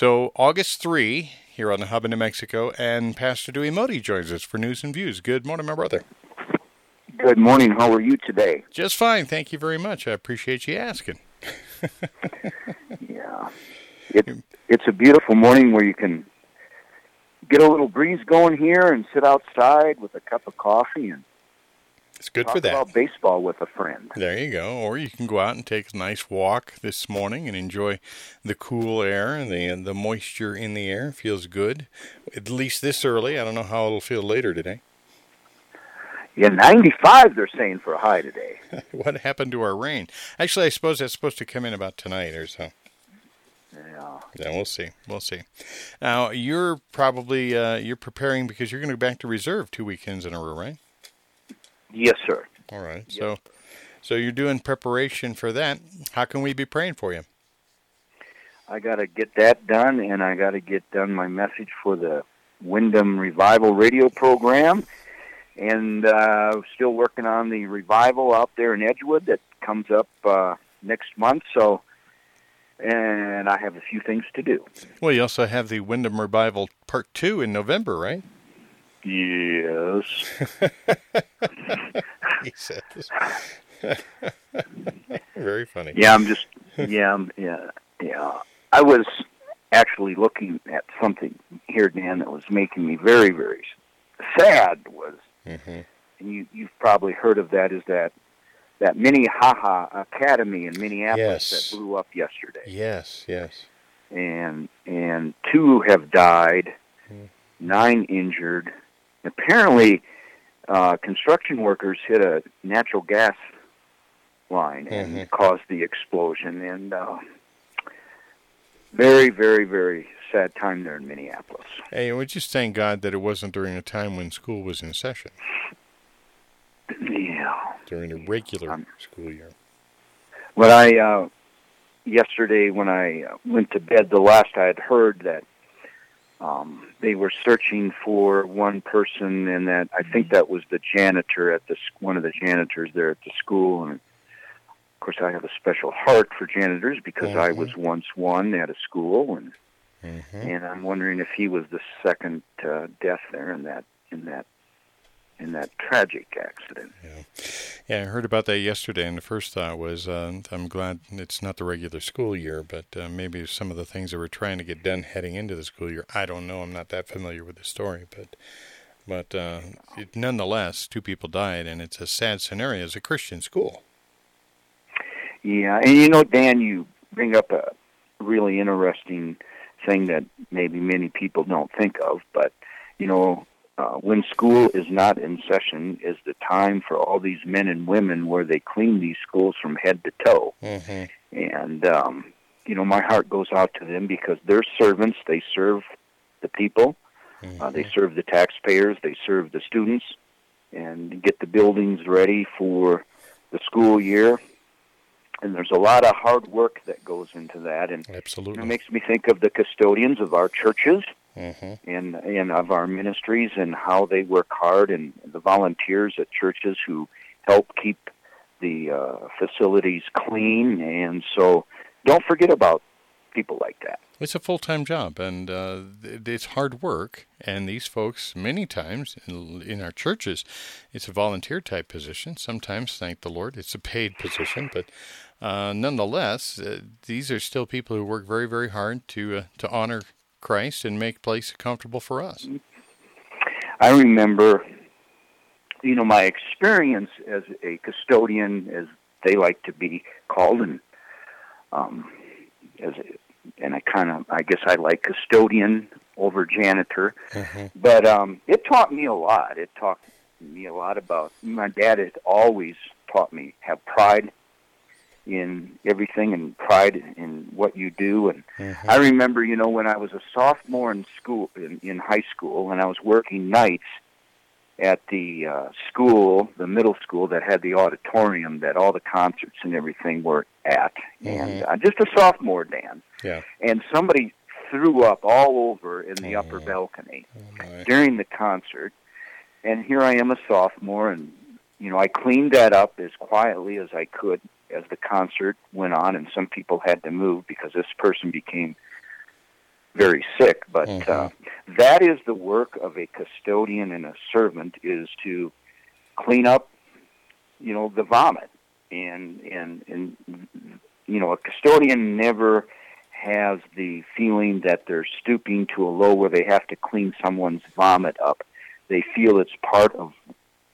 So August 3 here on the Hub in New Mexico, and Pastor Dewey Modi joins us for news and views. Good morning, my brother. Good morning. How are you today? Just fine. Thank you very much. I appreciate you asking. yeah. It, it's a beautiful morning where you can get a little breeze going here and sit outside with a cup of coffee and good Talk for that. About baseball with a friend. There you go. Or you can go out and take a nice walk this morning and enjoy the cool air and the the moisture in the air. Feels good, at least this early. I don't know how it'll feel later today. Yeah, 95 they're saying for a high today. what happened to our rain? Actually, I suppose that's supposed to come in about tonight or so. Yeah. Yeah, we'll see. We'll see. Now you're probably uh, you're preparing because you're going to go back to reserve two weekends in a row, right? Yes, sir. All right. Yes. So, so you're doing preparation for that. How can we be praying for you? I got to get that done, and I got to get done my message for the Wyndham Revival radio program, and uh, still working on the revival out there in Edgewood that comes up uh, next month. So, and I have a few things to do. Well, you also have the Wyndham Revival Part Two in November, right? Yes. he says. Very funny. Yeah, I'm just yeah, I'm, yeah, yeah. I was actually looking at something here, Dan, that was making me very, very sad. Was mm-hmm. and you you've probably heard of that? Is that that Minnehaha Academy in Minneapolis yes. that blew up yesterday? Yes, yes. And and two have died, mm. nine injured Apparently, uh, construction workers hit a natural gas line and mm-hmm. caused the explosion. And uh, very, very, very sad time there in Minneapolis. Hey, we just thank God that it wasn't during a time when school was in session. Yeah. During a regular um, school year. When I uh, yesterday when I uh, went to bed, the last I had heard that um, they were searching for one person, and that I think that was the janitor at the one of the janitors there at the school. And of course, I have a special heart for janitors because mm-hmm. I was once one at a school, and mm-hmm. and I'm wondering if he was the second uh, death there in that in that in that tragic accident. Yeah, yeah, I heard about that yesterday, and the first thought was, uh, I'm glad it's not the regular school year, but uh, maybe some of the things that we're trying to get done heading into the school year. I don't know. I'm not that familiar with the story, but but uh, it, nonetheless, two people died, and it's a sad scenario as a Christian school. Yeah, and you know, Dan, you bring up a really interesting thing that maybe many people don't think of, but you know, uh, when school is not in session is the time for all these men and women where they clean these schools from head to toe. Mm-hmm. And, um, you know, my heart goes out to them because they're servants. They serve the people, mm-hmm. uh, they mm-hmm. serve the taxpayers, they serve the students, and get the buildings ready for the school year. And there's a lot of hard work that goes into that. And Absolutely. it makes me think of the custodians of our churches mm-hmm. and and of our ministries and how they work hard and the volunteers at churches who help keep the uh, facilities clean and so don't forget about people like that. It's a full time job and uh, it's hard work. And these folks, many times in, in, our churches, it's a volunteer type position. Sometimes, thank the Lord, it's a paid position. But uh, nonetheless, uh, these are still people who work very, very hard to uh, to honor Christ and make place comfortable for us. I remember, you know, my experience as a custodian, as they like to be called, and um, as a, and I kind of, I guess I like custodian over janitor, mm-hmm. but um, it taught me a lot. It taught me a lot about my dad had always taught me have pride in everything and pride in what you do. And mm-hmm. I remember, you know, when I was a sophomore in school, in, in high school, and I was working nights at the uh, school, the middle school that had the auditorium that all the concerts and everything were at, mm-hmm. and uh, just a sophomore, Dan. Yeah. And somebody threw up all over in the oh. upper balcony oh during the concert. And here I am, a sophomore, and you know, I cleaned that up as quietly as I could as the concert went on, and some people had to move because this person became very sick. But Mhm. uh, that is the work of a custodian and a servant is to clean up, you know, the vomit. And and and you know, a custodian never has the feeling that they're stooping to a low where they have to clean someone's vomit up. They feel it's part of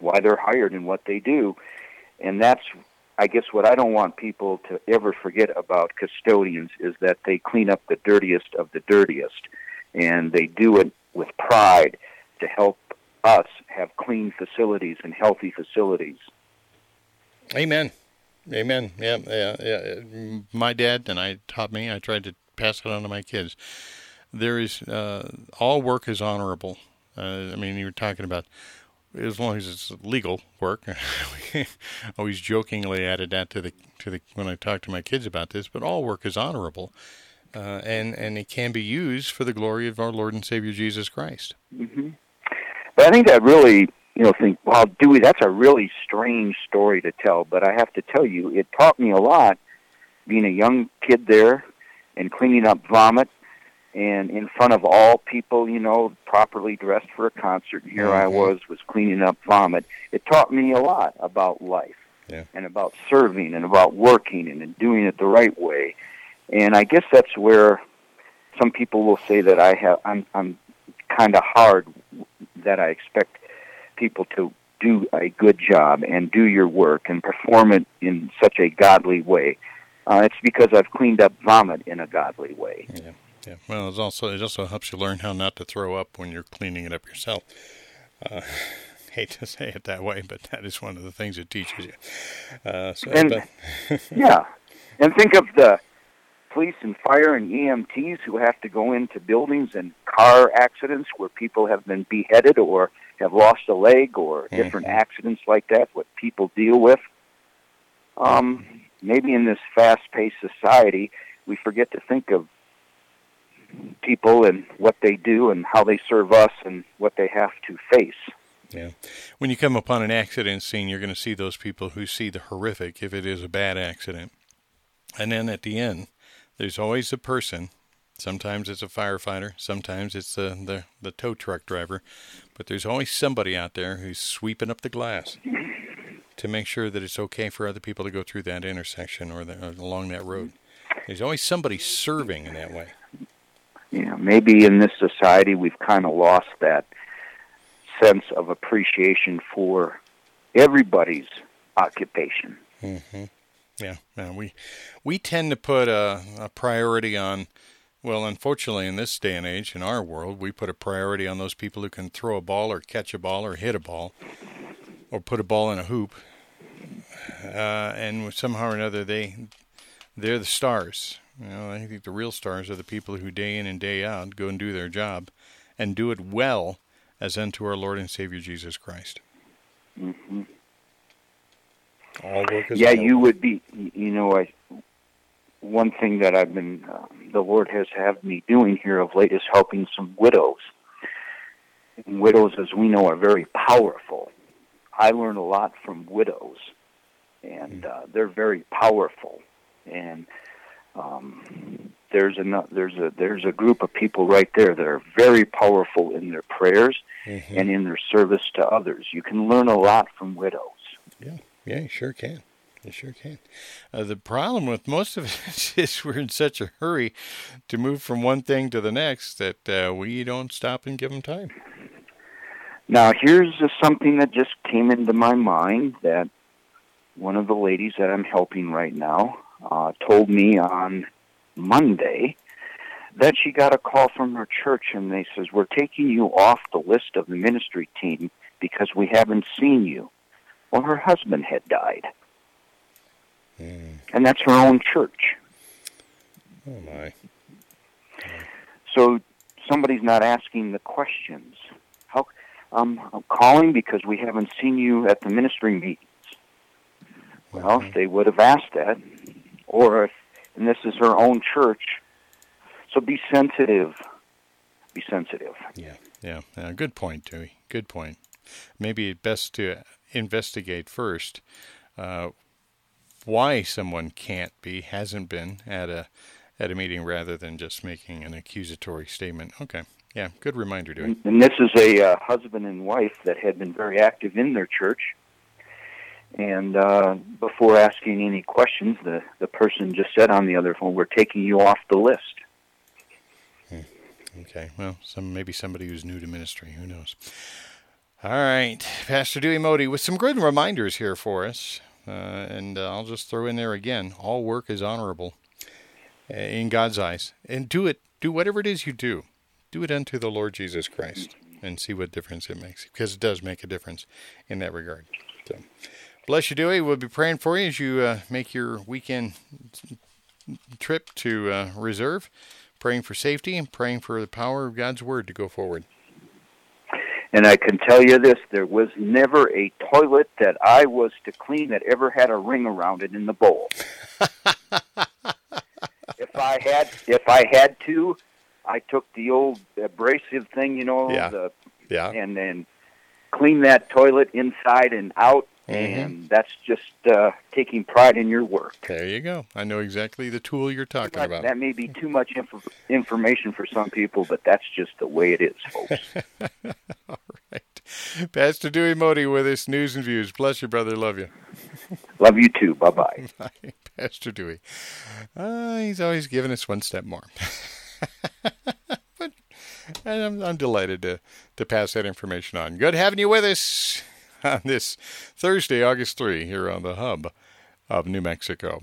why they're hired and what they do. And that's I guess what I don't want people to ever forget about custodians is that they clean up the dirtiest of the dirtiest and they do it with pride to help us have clean facilities and healthy facilities. Amen. Amen. Yeah, yeah, yeah. My dad and I taught me. I tried to pass it on to my kids. There is uh, all work is honorable. Uh, I mean, you were talking about as long as it's legal work. Always jokingly added that to the to the when I talk to my kids about this. But all work is honorable, uh, and and it can be used for the glory of our Lord and Savior Jesus Christ. hmm But I think that really, you know, think, wow, Dewey, that's a really strange story to tell. But I have to tell you, it taught me a lot being a young kid there and cleaning up vomit and in front of all people, you know, properly dressed for a concert. And here I Mhm. was, was cleaning up vomit. It taught me a lot about life Yeah. and about serving and about working and doing it the right way. And I guess that's where some people will say that I have I'm I'm kind of hard that I expect people to do a good job and do your work and perform it in such a godly way. Uh, it's because I've cleaned up vomit in a godly way. Yeah. Yeah. Well, it's also it also helps you learn how not to throw up when you're cleaning it up yourself. Uh, hate to say it that way, but that is one of the things it teaches you. Uh, so, And- but- yeah. And think of the police and fire and EMTs who have to go into buildings and car accidents where people have been beheaded or have lost a leg or different Mhm. accidents like that, what people deal with. Um, maybe in this fast paced society, we forget to think of people and what they do and how they serve us and what they have to face. Yeah. When you come upon an accident scene, you're going to see those people who see the horrific if it is a bad accident. And then at the end, there's always a person. Sometimes it's a firefighter, sometimes it's the, the, the tow truck driver, but there's always somebody out there who's sweeping up the glass to make sure that it's okay for other people to go through that intersection or, the, or along that road. There's always somebody serving in that way. You know, maybe in this society we've kind of lost that sense of appreciation for everybody's occupation. hmm Yeah, yeah, we we tend to put a, a priority on. Well, unfortunately, in this day and age, in our world, we put a priority on those people who can throw a ball or catch a ball or hit a ball or put a ball in a hoop. Uh, and somehow or another, they they're the stars. You know, I think the real stars are the people who day in and day out go and do their job, and do it well, as unto our Lord and Savior Jesus Christ. hmm All work is Yeah, honorable. you would be. You know, I one thing that I've been, uh, the Lord has had me doing here of late is helping some widows. And widows, as we know, are very powerful. I learn a lot from widows, and uh, they're very powerful. And um, there's a there's a there's a group of people right there that are very powerful in their prayers Mhm. and in their service to others. You can learn a lot from widows. Yeah, yeah, you sure can. You sure can. Uh, the problem with most of us is we're in such a hurry to move from one thing to the next that uh, we don't stop and give them time. Now, here's something that just came into my mind that one of the ladies that I'm helping right now uh, told me on Monday that she got a call from her church and they says, we're taking you off the list of the ministry team because we haven't seen you. Well, her husband had died, Mm. and that's her own church. Oh my! So somebody's not asking the questions. How um, I'm calling because we haven't seen you at the ministry meetings. Well, if they would have asked that, or if, and this is her own church, so be sensitive. Be sensitive. Yeah, yeah. Uh, good point, Dewey. Good point. Maybe it's best to investigate first uh, why someone can't be, hasn't been at a at a meeting rather than just making an accusatory statement. Okay. Yeah, good reminder, Dewey. And, and this is a uh, husband and wife that had been very active in their church. And uh, before asking any questions, the, the person just said on the other phone, "We're taking you off the list." Okay, well, some maybe somebody who's new to ministry. Who knows? All right, Pastor Dewey Modi with some good reminders here for us, uh, and uh, I'll just throw in there again: all work is honorable uh, in God's eyes, and do it. Do whatever it is you do, do it unto the Lord Jesus Christ, and see what difference it makes, because it does make a difference in that regard. So, bless you, Dewey. We'll be praying for you as you uh, make your weekend trip to uh, reserve praying for safety and praying for the power of God's word to go forward. And I can tell you this there was never a toilet that I was to clean that ever had a ring around it in the bowl. if I had if I had to, I took the old abrasive thing, you know, yeah. the yeah. and then clean that toilet inside and out Mm-hmm. and that's just uh, taking pride in your work. There you go. I know exactly the tool you're talking That, about. that may be too much inf- information for some people, but that's just the way it is, folks. All right. Pastor Dewey Modi with us, News and Views. Bless you, brother. Love you. Love you too. Bye bye. Bye, Pastor Dewey. Uh, he's always giving us one step more. but and I'm, I'm delighted to, to pass that information on. Good having you with us on this Thursday, August 3, here on the hub of New Mexico.